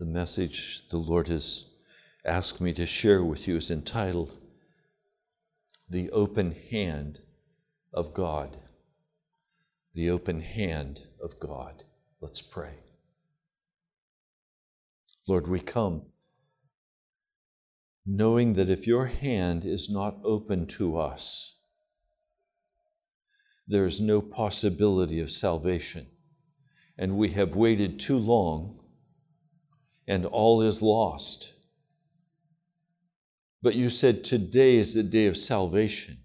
The message the Lord has asked me to share with you is entitled The Open Hand of God. The Open Hand of God. Let's pray. Lord, we come knowing that if your hand is not open to us, there is no possibility of salvation. And we have waited too long, and all is lost. But you said today is the day of salvation.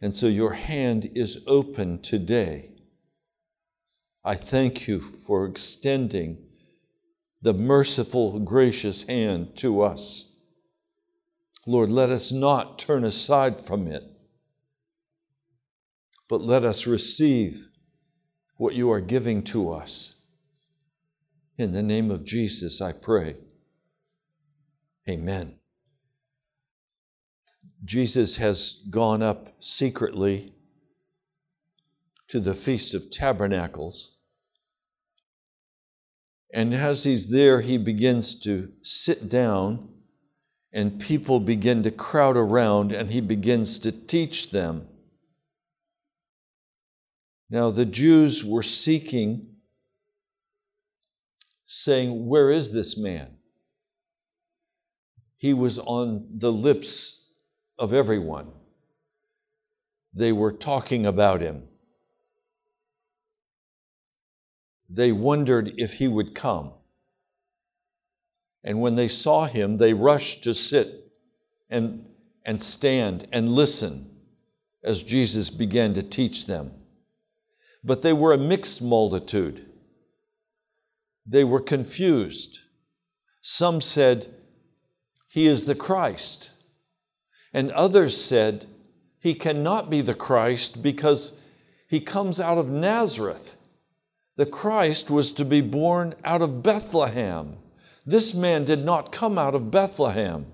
And so your hand is open today. I thank you for extending the merciful, gracious hand to us. Lord, let us not turn aside from it but let us receive what you are giving to us. In the name of Jesus, I pray. Amen. Jesus has gone up secretly to the Feast of Tabernacles. And as he's there, he begins to sit down, and people begin to crowd around, and he begins to teach them. Now, the Jews were seeking, saying, Where is this man? He was on the lips of everyone. They were talking about him. They wondered if he would come. And when they saw him, they rushed to sit and, and stand and listen as Jesus began to teach them. But they were a mixed multitude. They were confused. Some said, He is the Christ. And others said, He cannot be the Christ because he comes out of Nazareth. The Christ was to be born out of Bethlehem. This man did not come out of Bethlehem.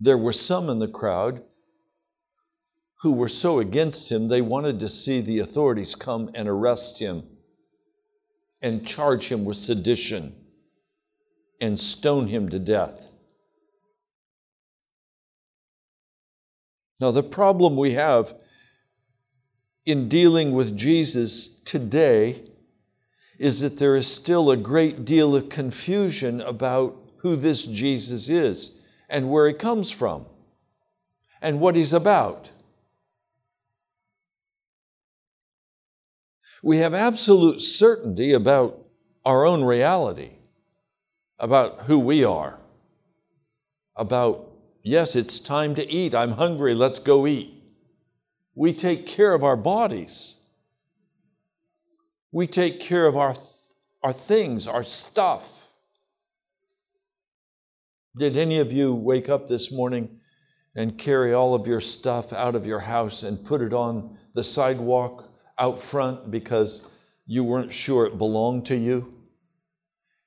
There were some in the crowd who were so against him, they wanted to see the authorities come and arrest him and charge him with sedition and stone him to death. Now, the problem we have in dealing with Jesus today is that there is still a great deal of confusion about who this Jesus is and where he comes from and what he's about. We have absolute certainty about our own reality, about who we are, about, yes, it's time to eat. I'm hungry. Let's go eat. We take care of our bodies. We take care of our, our things, our stuff. Did any of you wake up this morning and carry all of your stuff out of your house and put it on the sidewalk out front because you weren't sure it belonged to you.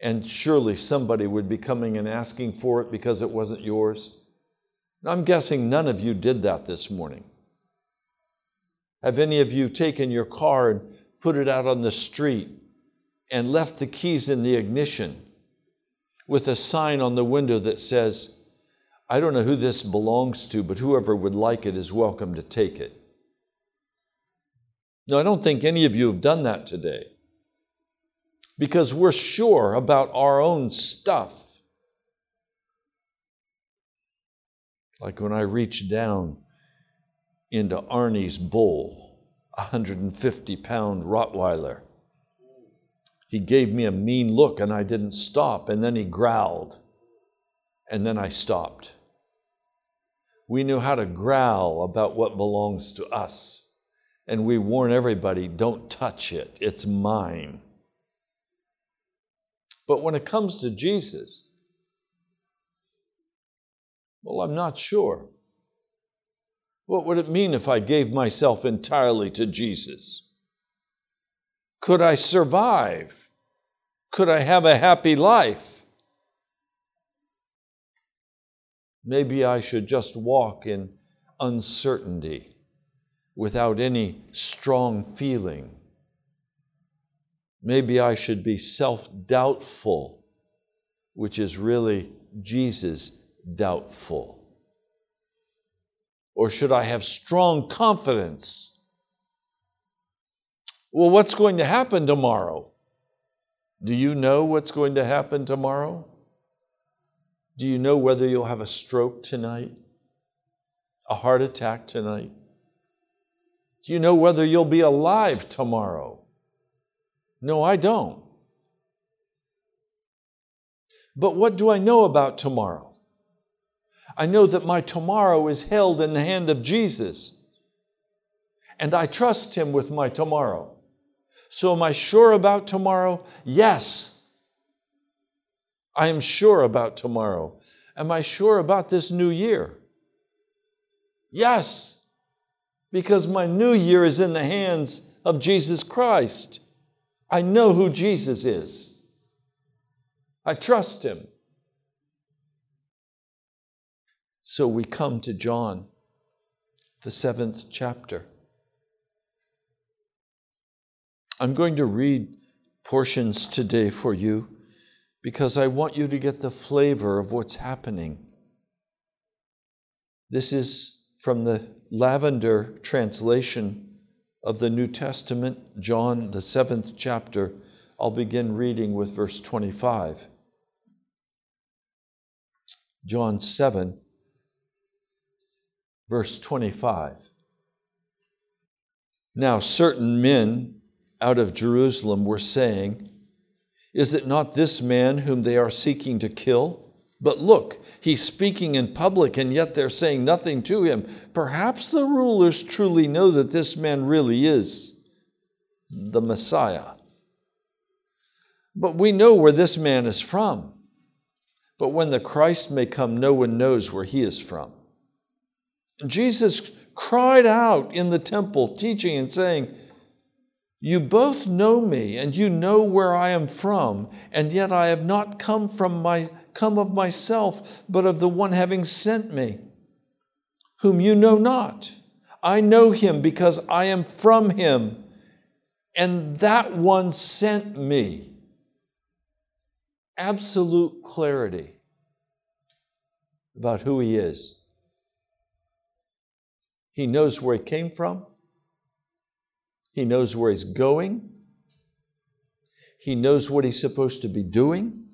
And surely somebody would be coming and asking for it because it wasn't yours. I'm guessing none of you did that this morning. Have any of you taken your car and put it out on the street and left the keys in the ignition with a sign on the window that says, I don't know who this belongs to, but whoever would like it is welcome to take it? No, I don't think any of you have done that today because we're sure about our own stuff. Like when I reached down into Arnie's bull, a 150 pound Rottweiler. He gave me a mean look and I didn't stop, and then he growled, and then I stopped. We knew how to growl about what belongs to us and we warn everybody don't touch it, it's mine. But when it comes to Jesus, well, I'm not sure. What would it mean if I gave myself entirely to Jesus? Could I survive? Could I have a happy life? Maybe I should just walk in uncertainty without any strong feeling. Maybe I should be self doubtful, which is really Jesus doubtful. Or should I have strong confidence? Well, what's going to happen tomorrow? Do you know what's going to happen tomorrow? Do you know whether you'll have a stroke tonight? A heart attack tonight? Do you know whether you'll be alive tomorrow? No, I don't. But what do I know about tomorrow? I know that my tomorrow is held in the hand of Jesus, and I trust Him with my tomorrow. So, am I sure about tomorrow? Yes. I am sure about tomorrow. Am I sure about this new year? Yes, because my new year is in the hands of Jesus Christ. I know who Jesus is. I trust him. So we come to John, the seventh chapter. I'm going to read portions today for you because I want you to get the flavor of what's happening. This is from the Lavender translation of the New Testament, John, the seventh chapter. I'll begin reading with verse 25. John 7, verse 25. Now, certain men out of Jerusalem were saying, Is it not this man whom they are seeking to kill? But look, he's speaking in public, and yet they're saying nothing to him. Perhaps the rulers truly know that this man really is the Messiah. But we know where this man is from. But when the Christ may come, no one knows where he is from. Jesus cried out in the temple, teaching and saying, You both know me, and you know where I am from, and yet I have not come from my come of myself, but of the one having sent me, whom you know not. I know him because I am from him, and that one sent me. Absolute clarity about who he is. He knows where he came from. He knows where he's going. He knows what he's supposed to be doing.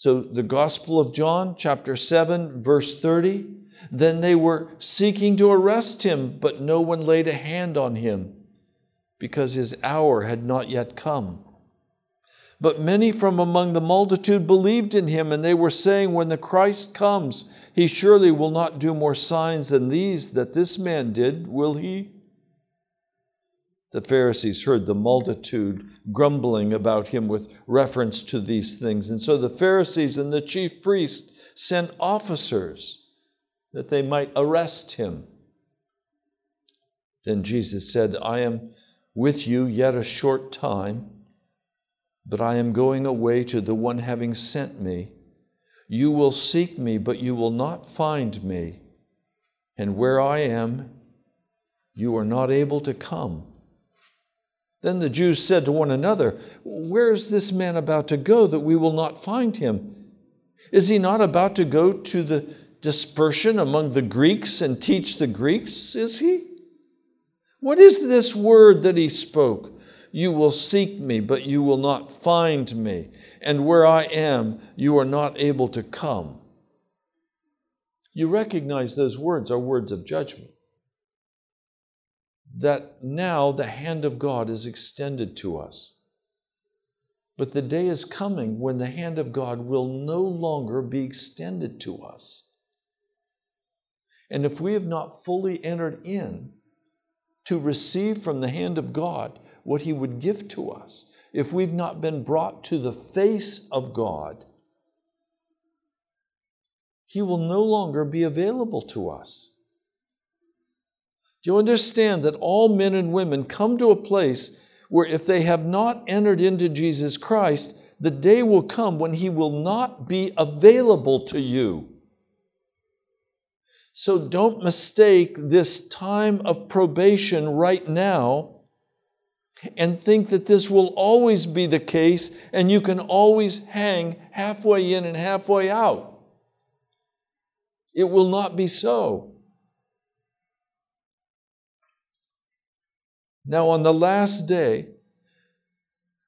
So, the Gospel of John, chapter 7, verse 30 then they were seeking to arrest him, but no one laid a hand on him because his hour had not yet come. But many from among the multitude believed in him, and they were saying, When the Christ comes, he surely will not do more signs than these that this man did, will he? The Pharisees heard the multitude grumbling about him with reference to these things. And so the Pharisees and the chief priests sent officers that they might arrest him. Then Jesus said, I am with you yet a short time, but I am going away to the one having sent me. You will seek me, but you will not find me. And where I am, you are not able to come. Then the Jews said to one another, Where is this man about to go that we will not find him? Is he not about to go to the dispersion among the Greeks and teach the Greeks? Is he? What is this word that he spoke? You will seek me, but you will not find me. And where I am, you are not able to come. You recognize those words are words of judgment that now the hand of God is extended to us. But the day is coming when the hand of God will no longer be extended to us. And if we have not fully entered in to receive from the hand of God what He would give to us, if we've not been brought to the face of God, He will no longer be available to us. Do you understand that all men and women come to a place where if they have not entered into Jesus Christ, the day will come when He will not be available to you? So don't mistake this time of probation right now and think that this will always be the case and you can always hang halfway in and halfway out. It will not be so. Now, on the last day,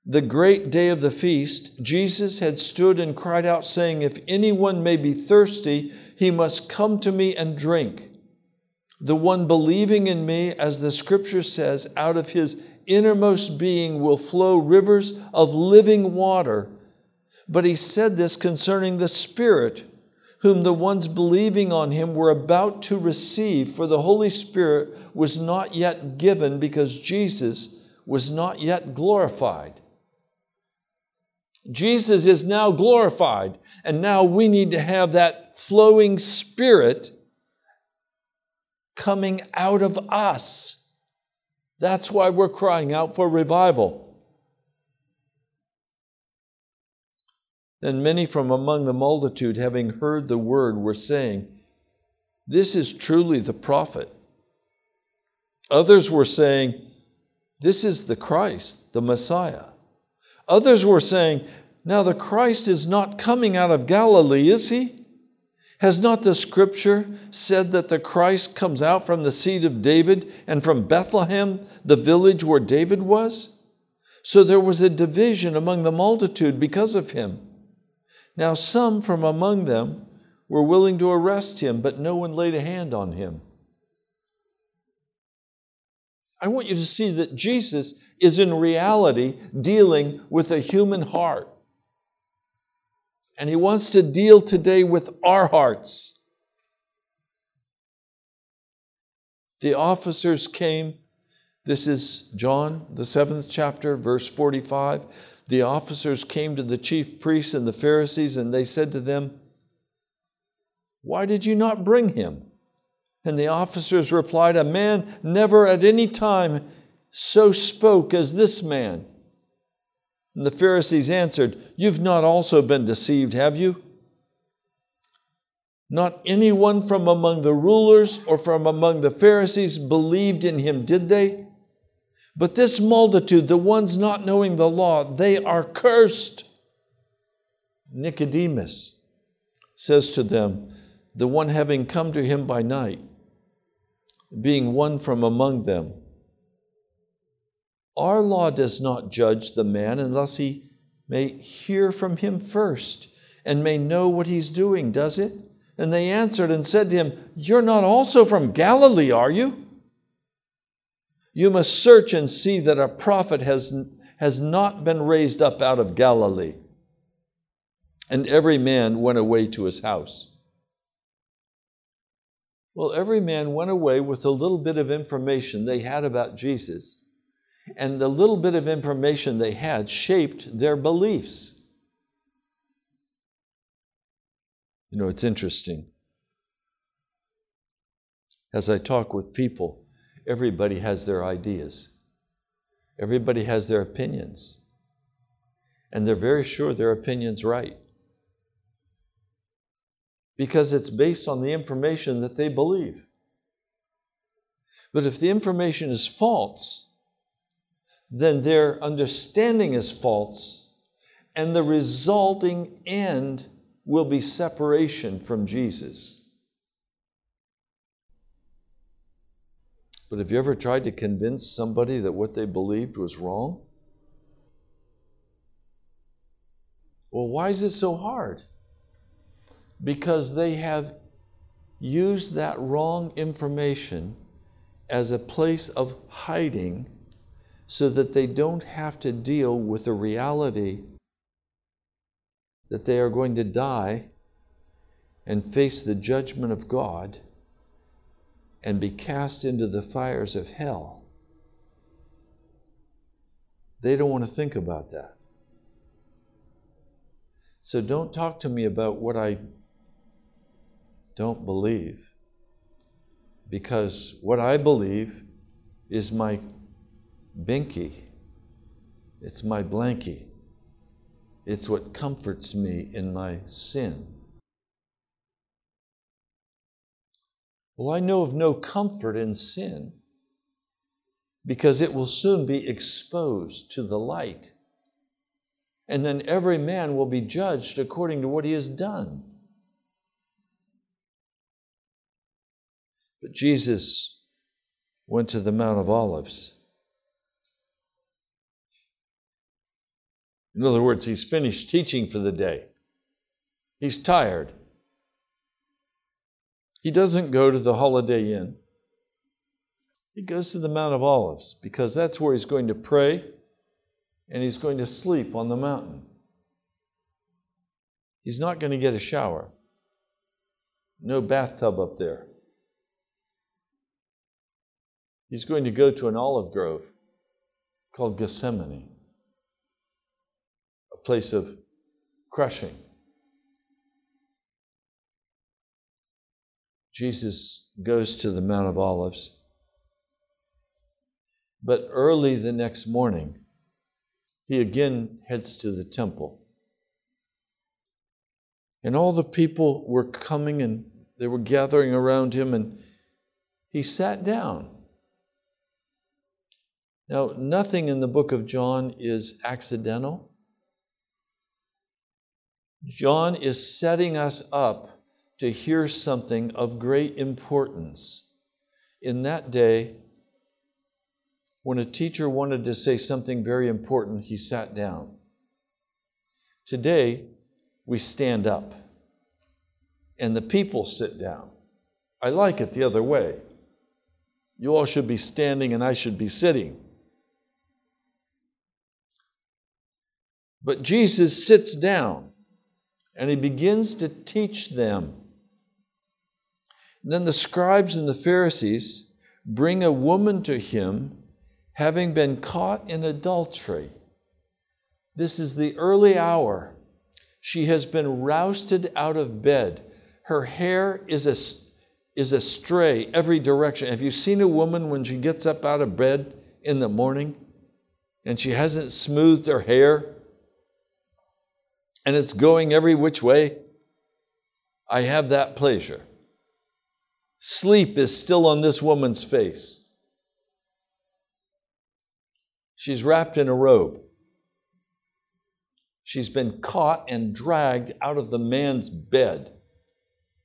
the great day of the feast, Jesus had stood and cried out, saying, If anyone may be thirsty, he must come to me and drink. The one believing in me, as the scripture says, out of his innermost being will flow rivers of living water. But he said this concerning the Spirit, whom the ones believing on him were about to receive, for the Holy Spirit was not yet given because Jesus was not yet glorified. Jesus is now glorified, and now we need to have that flowing Spirit coming out of us. That's why we're crying out for revival. Then many from among the multitude, having heard the word, were saying, This is truly the prophet. Others were saying, This is the Christ, the Messiah. Others were saying, Now the Christ is not coming out of Galilee, is he? Has not the scripture said that the Christ comes out from the seed of David and from Bethlehem, the village where David was? So there was a division among the multitude because of him. Now some from among them were willing to arrest him, but no one laid a hand on him. I want you to see that Jesus is in reality dealing with a human heart. And He wants to deal today with our hearts. The officers came. This is John, the seventh chapter, verse 45. The officers came to the chief priests and the Pharisees, and they said to them, Why did you not bring him? And the officers replied, A man never at any time so spoke as this man. And the Pharisees answered, You've not also been deceived, have you? Not anyone from among the rulers or from among the Pharisees believed in him, did they? But this multitude, the ones not knowing the law, they are cursed. Nicodemus says to them, the one having come to him by night, being one from among them, our law does not judge the man unless he may hear from him first and may know what he's doing, does it? And they answered and said to him, You're not also from Galilee, are you? You must search and see that a prophet has, has not been raised up out of Galilee. And every man went away to his house. Well, every man went away with a little bit of information they had about Jesus and the little bit of information they had shaped their beliefs. You know, it's interesting. As I talk with people, everybody has their ideas, everybody has their opinions, and they're very sure their opinion's right because it's based on the information that they believe. But if the information is false, then their understanding is false, and the resulting end will be separation from Jesus. But have you ever tried to convince somebody that what they believed was wrong? Well, why is it so hard? Because they have used that wrong information as a place of hiding so that they don't have to deal with the reality that they are going to die and face the judgment of God and be cast into the fires of hell. They don't want to think about that. So don't talk to me about what I don't believe, because what I believe is my binky. It's my blankie. It's what comforts me in my sin. Well, I know of no comfort in sin. because it will soon be exposed to the light. And then every man will be judged according to what he has done. But Jesus went to the Mount of Olives. In other words, he's finished teaching for the day. He's tired. He doesn't go to the Holiday Inn. He goes to the Mount of Olives because that's where he's going to pray and he's going to sleep on the mountain. He's not going to get a shower. No bathtub up there. He's going to go to an olive grove called Gethsemane, a place of crushing. Jesus goes to the Mount of Olives. But early the next morning, he again heads to the temple. And all the people were coming and they were gathering around him, and he sat down. Now, nothing in the book of John is accidental. John is setting us up to hear something of great importance. In that day, when a teacher wanted to say something very important, he sat down. Today, we stand up and the people sit down. I like it the other way. You all should be standing and I should be sitting. But Jesus sits down and he begins to teach them. Then the scribes and the Pharisees bring a woman to him having been caught in adultery. This is the early hour. She has been rousted out of bed. Her hair is a, is astray every direction. Have you seen a woman when she gets up out of bed in the morning and she hasn't smoothed her hair and it's going every which way? I have that pleasure. Sleep is still on this woman's face. She's wrapped in a robe. She's been caught and dragged out of the man's bed.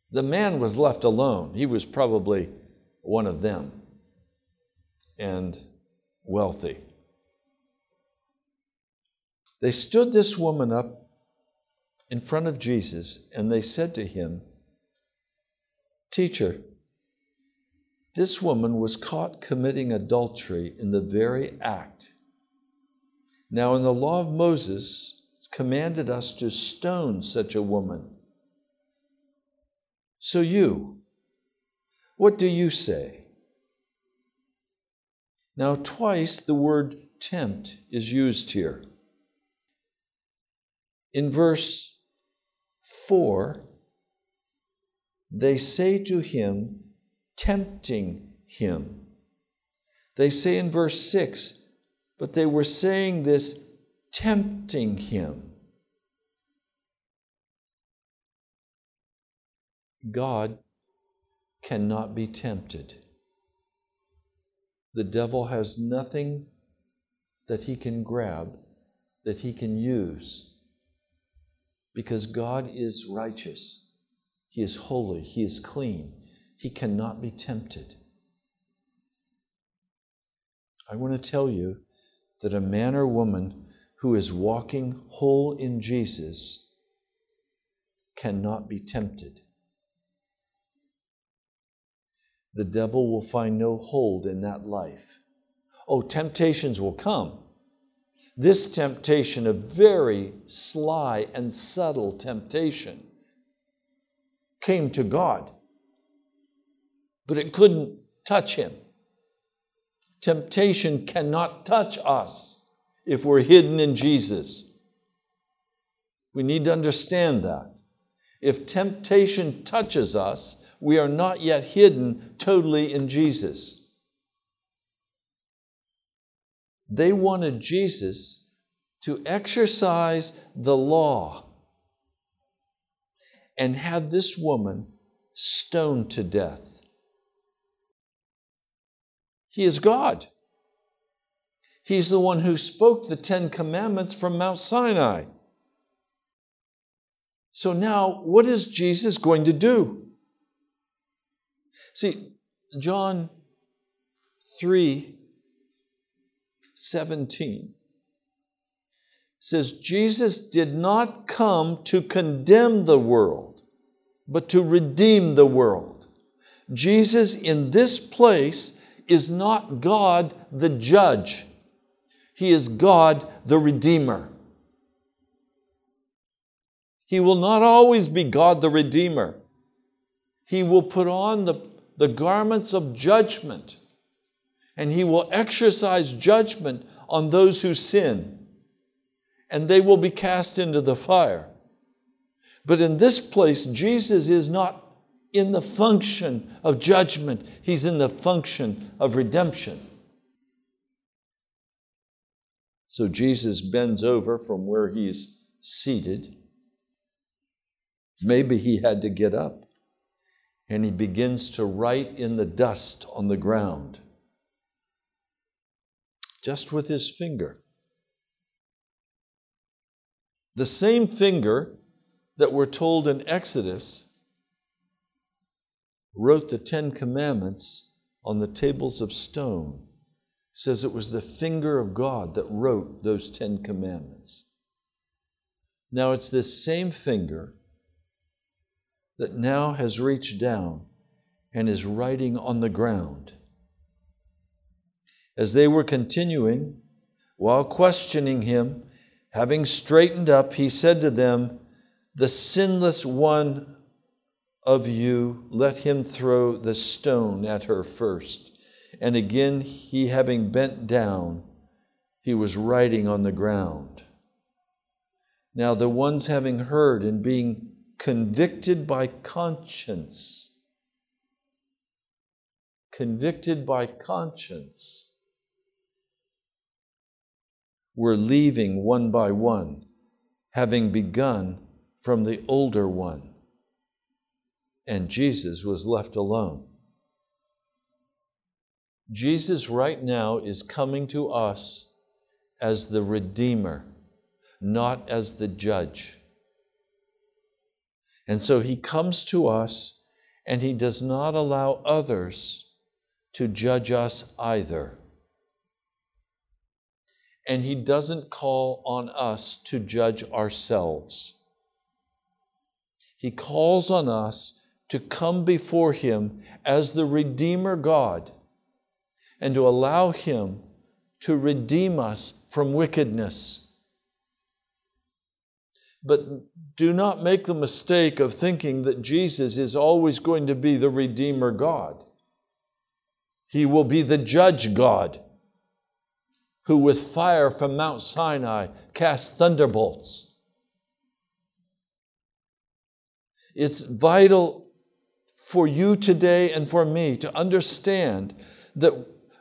The man was left alone. He was probably one of them and wealthy. They stood this woman up in front of Jesus and they said to him, Teacher, this woman was caught committing adultery in the very act now, in the law of Moses, it's commanded us to stone such a woman. So, you, what do you say? Now, twice the word tempt is used here. In verse 4, they say to him, tempting him. They say in verse 6, but they were saying this, tempting him. God cannot be tempted. The devil has nothing that he can grab, that he can use, because God is righteous. He is holy. He is clean. He cannot be tempted. I want to tell you that a man or woman who is walking whole in Jesus cannot be tempted. The devil will find no hold in that life. Oh, temptations will come. This temptation, a very sly and subtle temptation, came to God, but it couldn't touch him. Temptation cannot touch us if we're hidden in Jesus. We need to understand that. If temptation touches us, we are not yet hidden totally in Jesus. They wanted Jesus to exercise the law and have this woman stoned to death. He is God. He's the one who spoke the Ten Commandments from Mount Sinai. So now, what is Jesus going to do? See, John 3 17 says, Jesus did not come to condemn the world, but to redeem the world. Jesus in this place is not God the judge. He is God the Redeemer. He will not always be God the Redeemer. He will put on the, the garments of judgment and he will exercise judgment on those who sin, and they will be cast into the fire. But in this place, Jesus is not in the function of judgment, he's in the function of redemption. So Jesus bends over from where he's seated. Maybe he had to get up. And he begins to write in the dust on the ground, just with his finger. The same finger that we're told in Exodus wrote the Ten Commandments on the tables of stone says it was the finger of God that wrote those Ten Commandments. Now it's this same finger that now has reached down and is writing on the ground. As they were continuing, while questioning him, having straightened up, he said to them, The sinless one of you, let him throw the stone at her first. And again, he having bent down, he was writing on the ground. Now, the ones having heard and being convicted by conscience, convicted by conscience, were leaving one by one, having begun from the older one. And Jesus was left alone. Jesus, right now, is coming to us as the Redeemer, not as the Judge. And so he comes to us and he does not allow others to judge us either. And he doesn't call on us to judge ourselves. He calls on us to come before him as the Redeemer God and to allow Him to redeem us from wickedness. But do not make the mistake of thinking that Jesus is always going to be the Redeemer God. He will be the Judge God who, with fire from Mount Sinai, casts thunderbolts. It's vital for you today and for me to understand that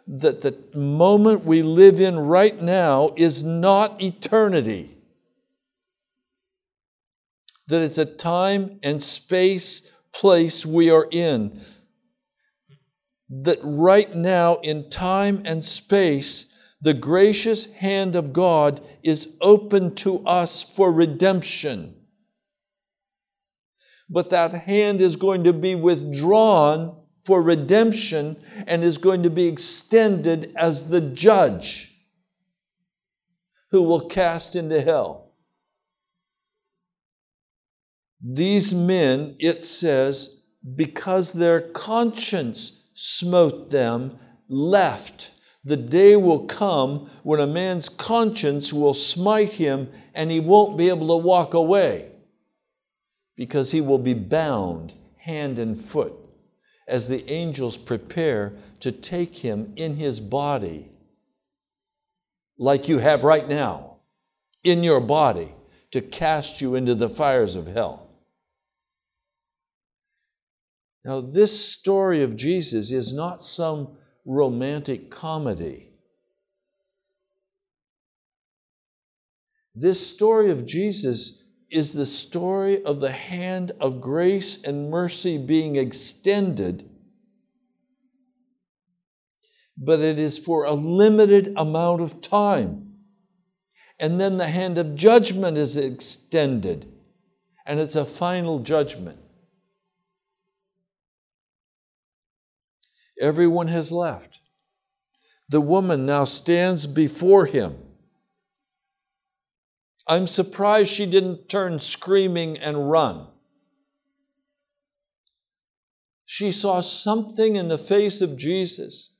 that the moment we live in right now is not eternity. That it's a time and space, place we are in. That right now, in time and space, the gracious hand of God is open to us for redemption. But that hand is going to be withdrawn for redemption and is going to be extended as the judge who will cast into hell. These men, it says, because their conscience smote them, left. The day will come when a man's conscience will smite him and he won't be able to walk away because he will be bound hand and foot as the angels prepare to take him in his body, like you have right now, in your body, to cast you into the fires of hell. Now, this story of Jesus is not some romantic comedy. This story of Jesus is the story of the hand of grace and mercy being extended but it is for a limited amount of time. And then the hand of judgment is extended, and it's a final judgment. Everyone has left. The woman now stands before him. I'm surprised she didn't turn screaming and run. She saw something in the face of Jesus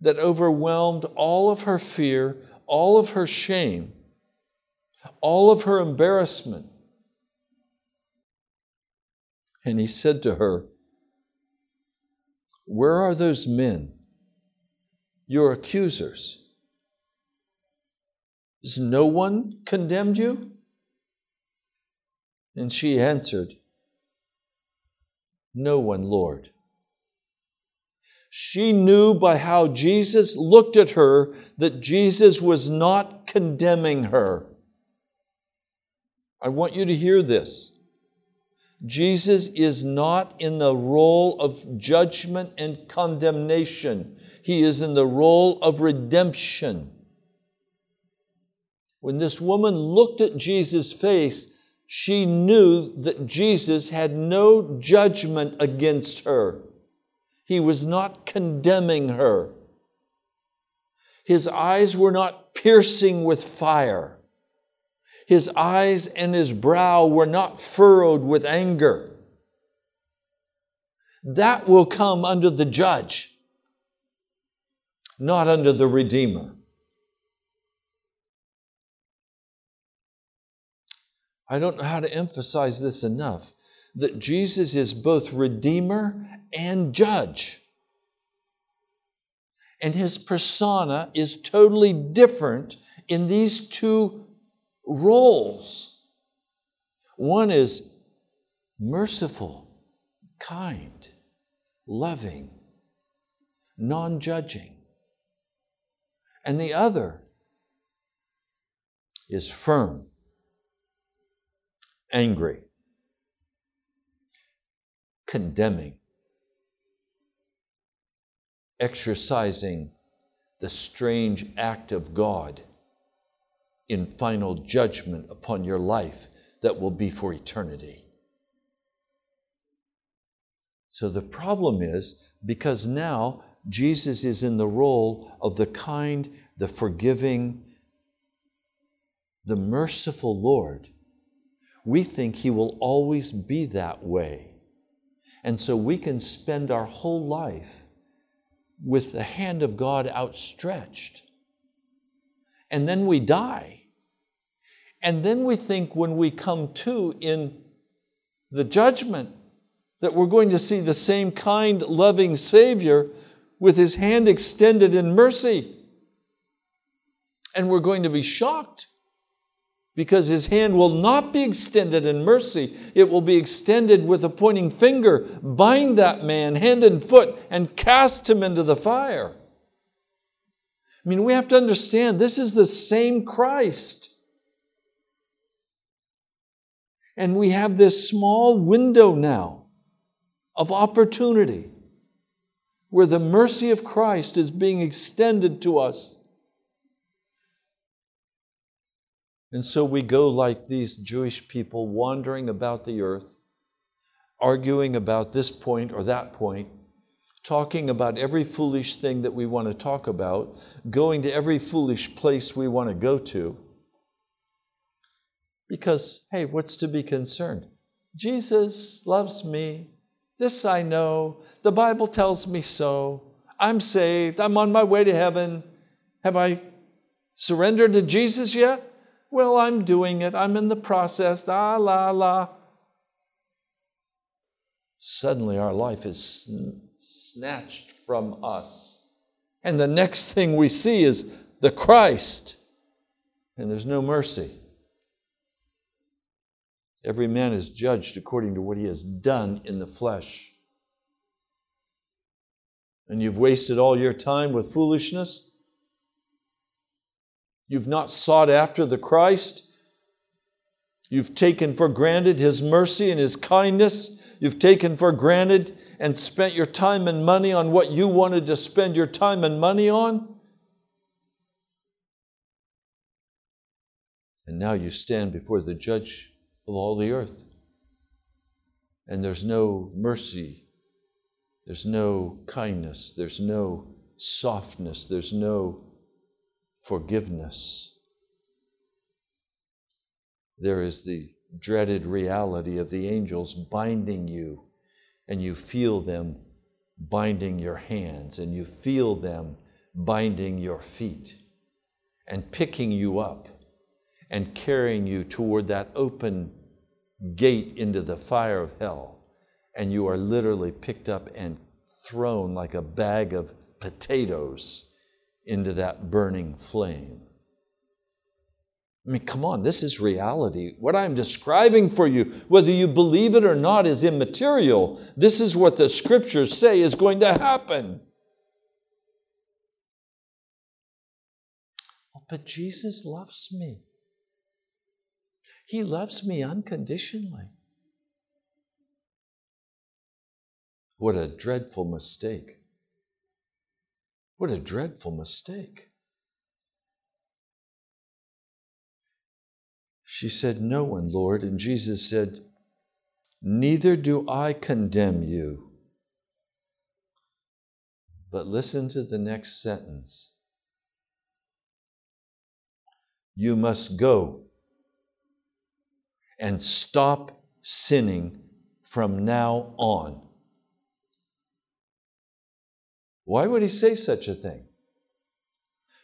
that overwhelmed all of her fear, all of her shame, all of her embarrassment. And he said to her, Where are those men, your accusers? Has no one condemned you? And she answered, No one, Lord. She knew by how Jesus looked at her that Jesus was not condemning her. I want you to hear this. Jesus is not in the role of judgment and condemnation, He is in the role of redemption. When this woman looked at Jesus' face, she knew that Jesus had no judgment against her. He was not condemning her. His eyes were not piercing with fire. His eyes and his brow were not furrowed with anger. That will come under the judge, not under the Redeemer. I don't know how to emphasize this enough that Jesus is both Redeemer and Judge. And his persona is totally different in these two roles. One is merciful, kind, loving, non judging. And the other is firm angry, condemning, exercising the strange act of God in final judgment upon your life that will be for eternity. So the problem is because now Jesus is in the role of the kind, the forgiving, the merciful Lord we think He will always be that way. And so we can spend our whole life with the hand of God outstretched. And then we die. And then we think when we come to in the judgment that we're going to see the same kind, loving Savior with His hand extended in mercy. And we're going to be shocked because his hand will not be extended in mercy. It will be extended with a pointing finger. Bind that man hand and foot and cast him into the fire. I mean, we have to understand this is the same Christ. And we have this small window now of opportunity where the mercy of Christ is being extended to us And so we go like these Jewish people wandering about the earth, arguing about this point or that point, talking about every foolish thing that we want to talk about, going to every foolish place we want to go to. Because, hey, what's to be concerned? Jesus loves me. This I know. The Bible tells me so. I'm saved. I'm on my way to heaven. Have I surrendered to Jesus yet? Well, I'm doing it. I'm in the process. La, la, la. Suddenly, our life is snatched from us. And the next thing we see is the Christ, and there's no mercy. Every man is judged according to what he has done in the flesh. And you've wasted all your time with foolishness You've not sought after the Christ. You've taken for granted His mercy and His kindness. you've taken for granted and spent your time and money on what you wanted to spend your time and money on. And now you stand before the judge of all the earth. And there's no mercy, there's no kindness, there's no softness, there's no forgiveness. There is the dreaded reality of the angels binding you, and you feel them binding your hands, and you feel them binding your feet, and picking you up and carrying you toward that open gate into the fire of hell. And you are literally picked up and thrown like a bag of potatoes into that burning flame. I mean, come on, this is reality. What I'm describing for you, whether you believe it or not, is immaterial. This is what the scriptures say is going to happen. Oh, but Jesus loves me. He loves me unconditionally. What a dreadful mistake. What a dreadful mistake. She said, No one, Lord. And Jesus said, Neither do I condemn you. But listen to the next sentence. You must go and stop sinning from now on. Why would he say such a thing?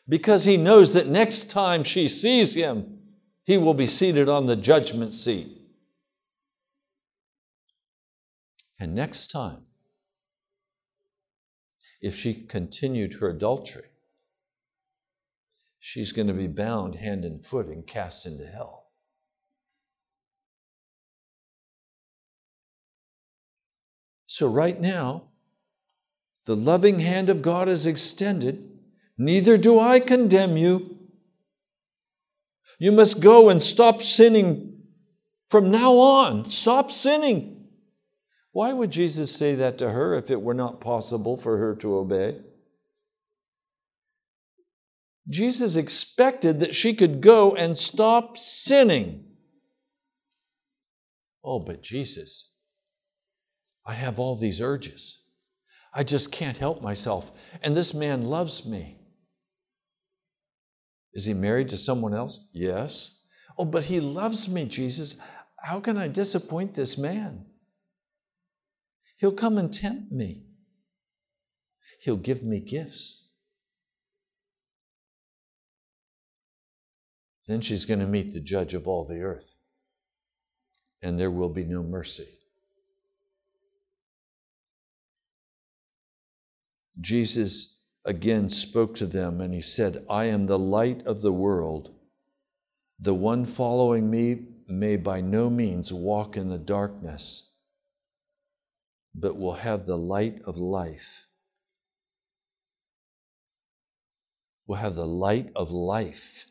Because he knows that next time she sees him, he will be seated on the judgment seat. And next time, if she continued her adultery, she's going to be bound hand and foot and cast into hell. So, right now, the loving hand of God is extended. Neither do I condemn you. You must go and stop sinning from now on. Stop sinning. Why would Jesus say that to her if it were not possible for her to obey? Jesus expected that she could go and stop sinning. Oh, but Jesus, I have all these urges. I just can't help myself. And this man loves me. Is he married to someone else? Yes. Oh, but he loves me, Jesus. How can I disappoint this man? He'll come and tempt me. He'll give me gifts. Then she's going to meet the judge of all the earth, and there will be no mercy. Jesus again spoke to them and he said, I am the light of the world. The one following me may by no means walk in the darkness, but will have the light of life. Will have the light of life.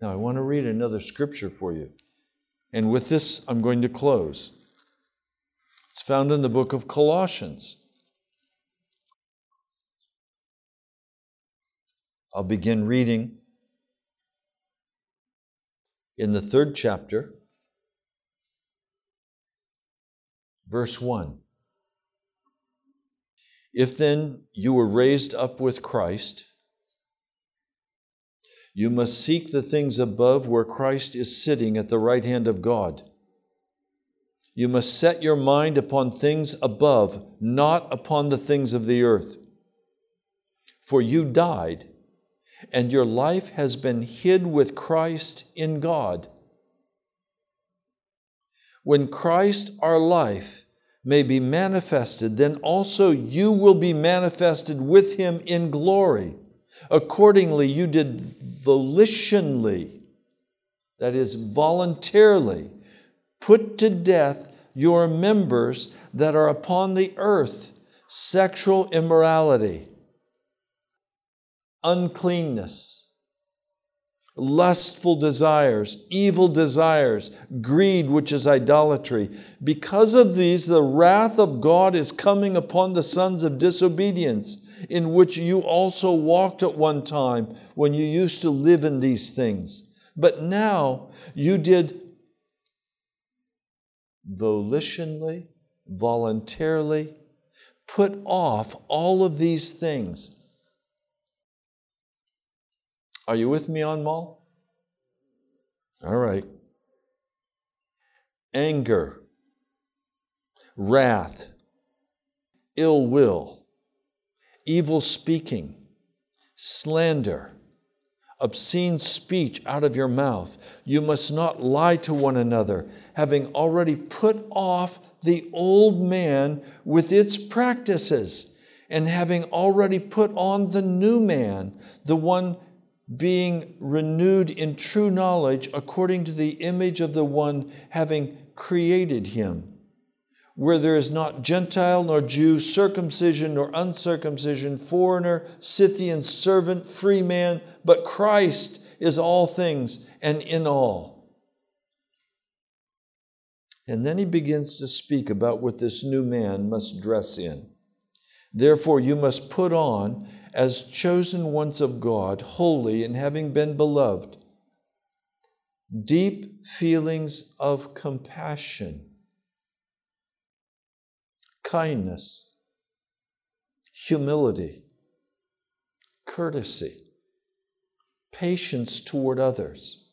Now, I want to read another scripture for you. And with this, I'm going to close. It's found in the book of Colossians. I'll begin reading in the third chapter, verse 1. If then you were raised up with Christ, you must seek the things above where Christ is sitting at the right hand of God. You must set your mind upon things above, not upon the things of the earth. For you died, and your life has been hid with Christ in God. When Christ, our life, may be manifested, then also you will be manifested with him in glory. Accordingly, you did volitionally, that is, voluntarily put to death your members that are upon the earth. Sexual immorality, uncleanness, lustful desires, evil desires, greed, which is idolatry. Because of these, the wrath of God is coming upon the sons of disobedience, in which you also walked at one time when you used to live in these things. But now you did volitionally, voluntarily put off all of these things are you with me on Mall? All right. Anger, wrath, ill will, evil speaking, slander, obscene speech out of your mouth. You must not lie to one another, having already put off the old man with its practices, and having already put on the new man, the one being renewed in true knowledge according to the image of the one having created him, where there is not Gentile nor Jew, circumcision nor uncircumcision, foreigner, Scythian, servant, free man, but Christ is all things and in all. And then he begins to speak about what this new man must dress in. Therefore, you must put on as chosen ones of God, holy and having been beloved, deep feelings of compassion, kindness, humility, courtesy, patience toward others,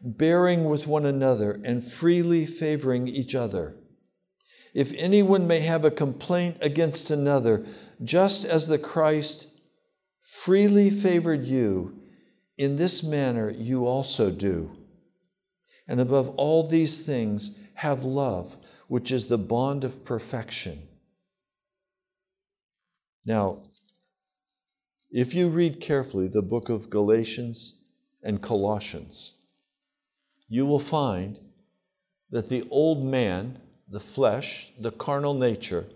bearing with one another, and freely favoring each other. If anyone may have a complaint against another, just as the Christ freely favored you, in this manner you also do. And above all these things, have love, which is the bond of perfection. Now, if you read carefully the book of Galatians and Colossians, you will find that the old man, the flesh, the carnal nature,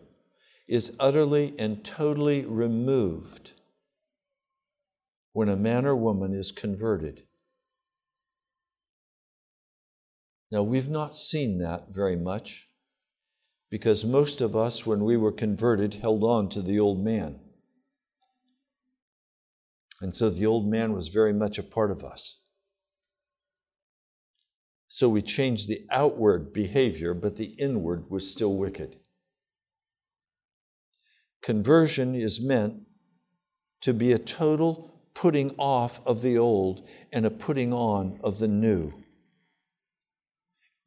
is utterly and totally removed when a man or woman is converted. Now, we've not seen that very much because most of us, when we were converted, held on to the old man. And so the old man was very much a part of us. So we changed the outward behavior, but the inward was still wicked. Conversion is meant to be a total putting off of the old and a putting on of the new.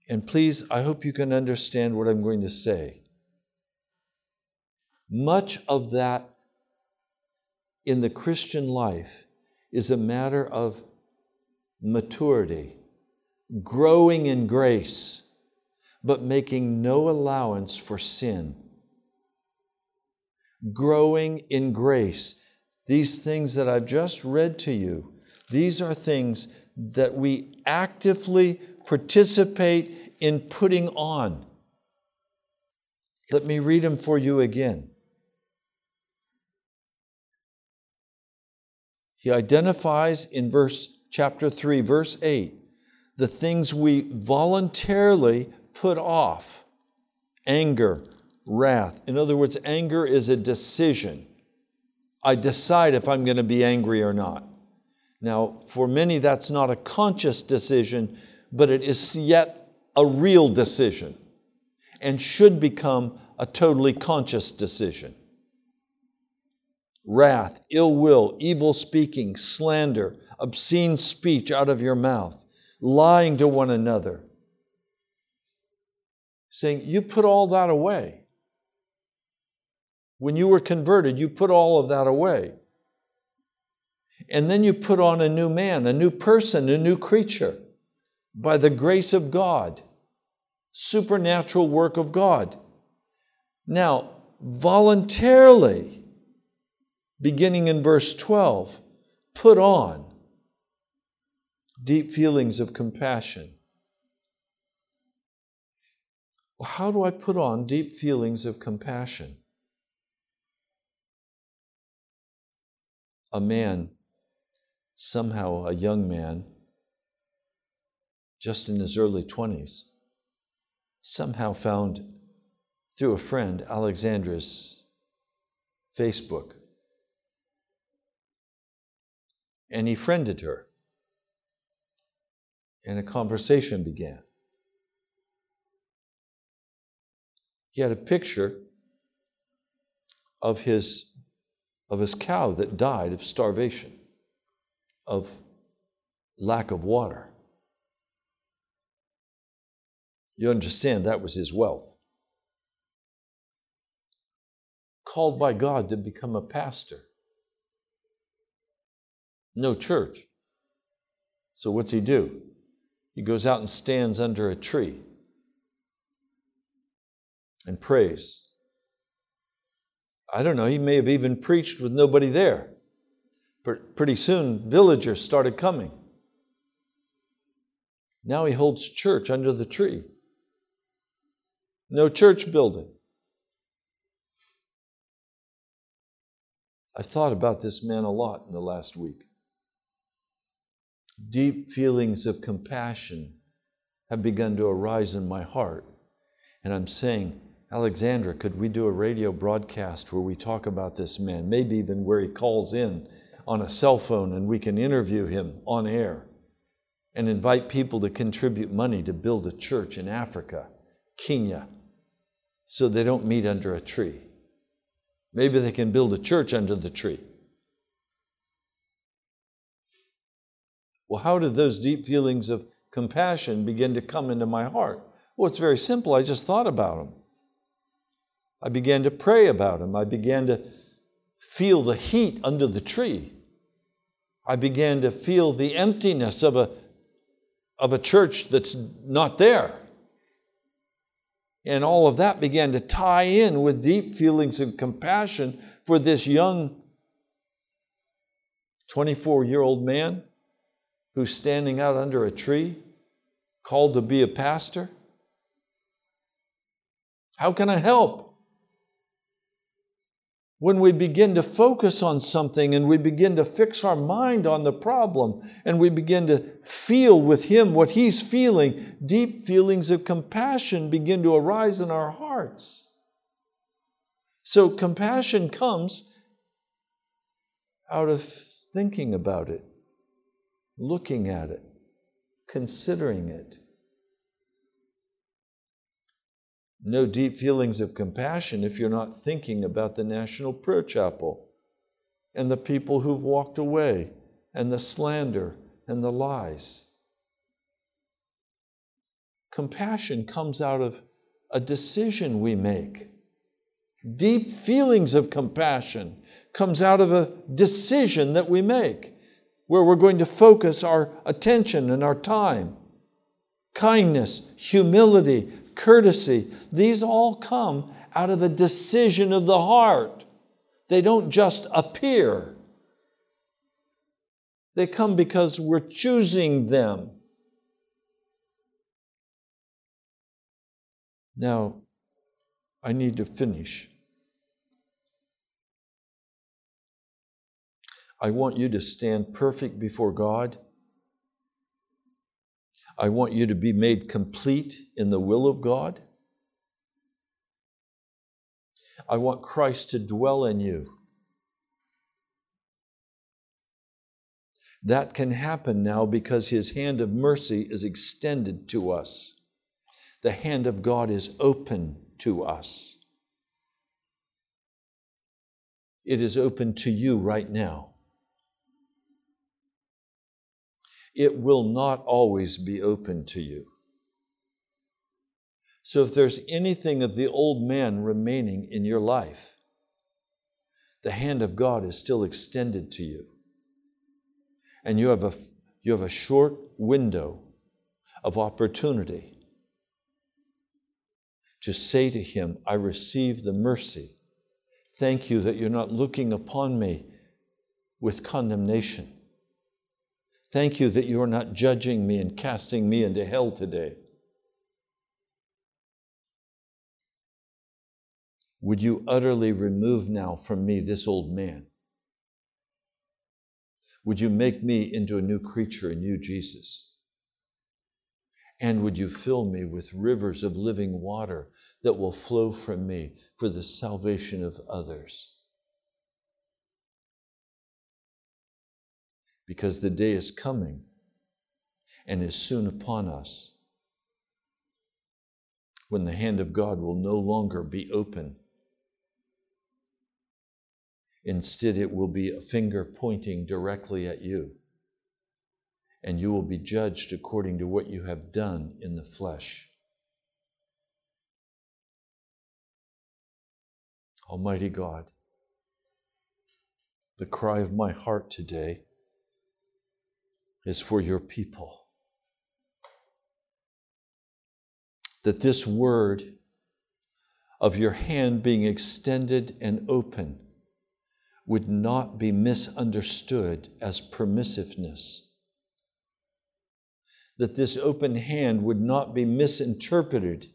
And please, I hope you can understand what I'm going to say. Much of that in the Christian life is a matter of maturity, growing in grace, but making no allowance for sin growing in grace. These things that I've just read to you, these are things that we actively participate in putting on. Let me read them for you again. He identifies in verse chapter 3 verse 8 the things we voluntarily put off anger, wrath. In other words, anger is a decision. I decide if I'm going to be angry or not. Now, for many, that's not a conscious decision, but it is yet a real decision and should become a totally conscious decision. Wrath, ill will, evil speaking, slander, obscene speech out of your mouth, lying to one another. Saying, You put all that away. When you were converted, you put all of that away. And then you put on a new man, a new person, a new creature by the grace of God, supernatural work of God. Now, voluntarily, beginning in verse 12, put on deep feelings of compassion. How do I put on deep feelings of compassion? a man somehow a young man, just in his early 20s, somehow found through a friend Alexandra's Facebook. And he friended her. And a conversation began. He had a picture of his, of his cow that died of starvation, of lack of water. You understand that was his wealth. Called by God to become a pastor. No church. So what's he do? He goes out and stands under a tree and prays. I don't know, he may have even preached with nobody there. But pretty soon, villagers started coming. Now he holds church under the tree. No church building. I thought about this man a lot in the last week. Deep feelings of compassion have begun to arise in my heart. And I'm saying, Alexandra, could we do a radio broadcast where we talk about this man? Maybe even where he calls in on a cell phone and we can interview him on air and invite people to contribute money to build a church in Africa, Kenya, so they don't meet under a tree. Maybe they can build a church under the tree. Well, how did those deep feelings of compassion begin to come into my heart? Well, it's very simple. I just thought about them. I began to pray about them. I began to feel the heat under the tree. I began to feel the emptiness of a, of a church that's not there. And all of that began to tie in with deep feelings of compassion for this young 24 year old man who's standing out under a tree, called to be a pastor. How can I help? When we begin to focus on something and we begin to fix our mind on the problem and we begin to feel with Him what He's feeling, deep feelings of compassion begin to arise in our hearts. So, compassion comes out of thinking about it, looking at it, considering it. No deep feelings of compassion if you're not thinking about the National Prayer Chapel and the people who've walked away and the slander and the lies. Compassion comes out of a decision we make. Deep feelings of compassion comes out of a decision that we make where we're going to focus our attention and our time. Kindness, humility, courtesy, these all come out of a decision of the heart. They don't just appear, they come because we're choosing them. Now, I need to finish. I want you to stand perfect before God I want you to be made complete in the will of God. I want Christ to dwell in you. That can happen now because His hand of mercy is extended to us. The hand of God is open to us. It is open to you right now. It will not always be open to you. So, if there's anything of the old man remaining in your life, the hand of God is still extended to you. And you have a, you have a short window of opportunity to say to Him, I receive the mercy. Thank you that you're not looking upon me with condemnation. Thank you that you are not judging me and casting me into hell today. Would you utterly remove now from me this old man? Would you make me into a new creature in you, Jesus? And would you fill me with rivers of living water that will flow from me for the salvation of others? Because the day is coming and is soon upon us when the hand of God will no longer be open. Instead, it will be a finger pointing directly at you, and you will be judged according to what you have done in the flesh. Almighty God, the cry of my heart today is for your people. that this word of your hand being extended and open would not be misunderstood as permissiveness. That this open hand would not be misinterpreted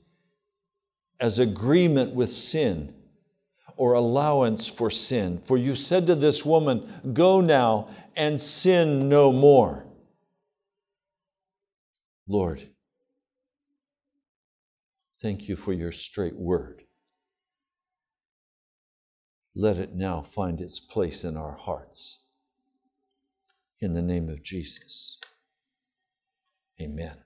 as agreement with sin or allowance for sin. For you said to this woman, Go now and sin no more. Lord, Thank you for your straight word. Let it now find its place in our hearts. In the name of Jesus. Amen.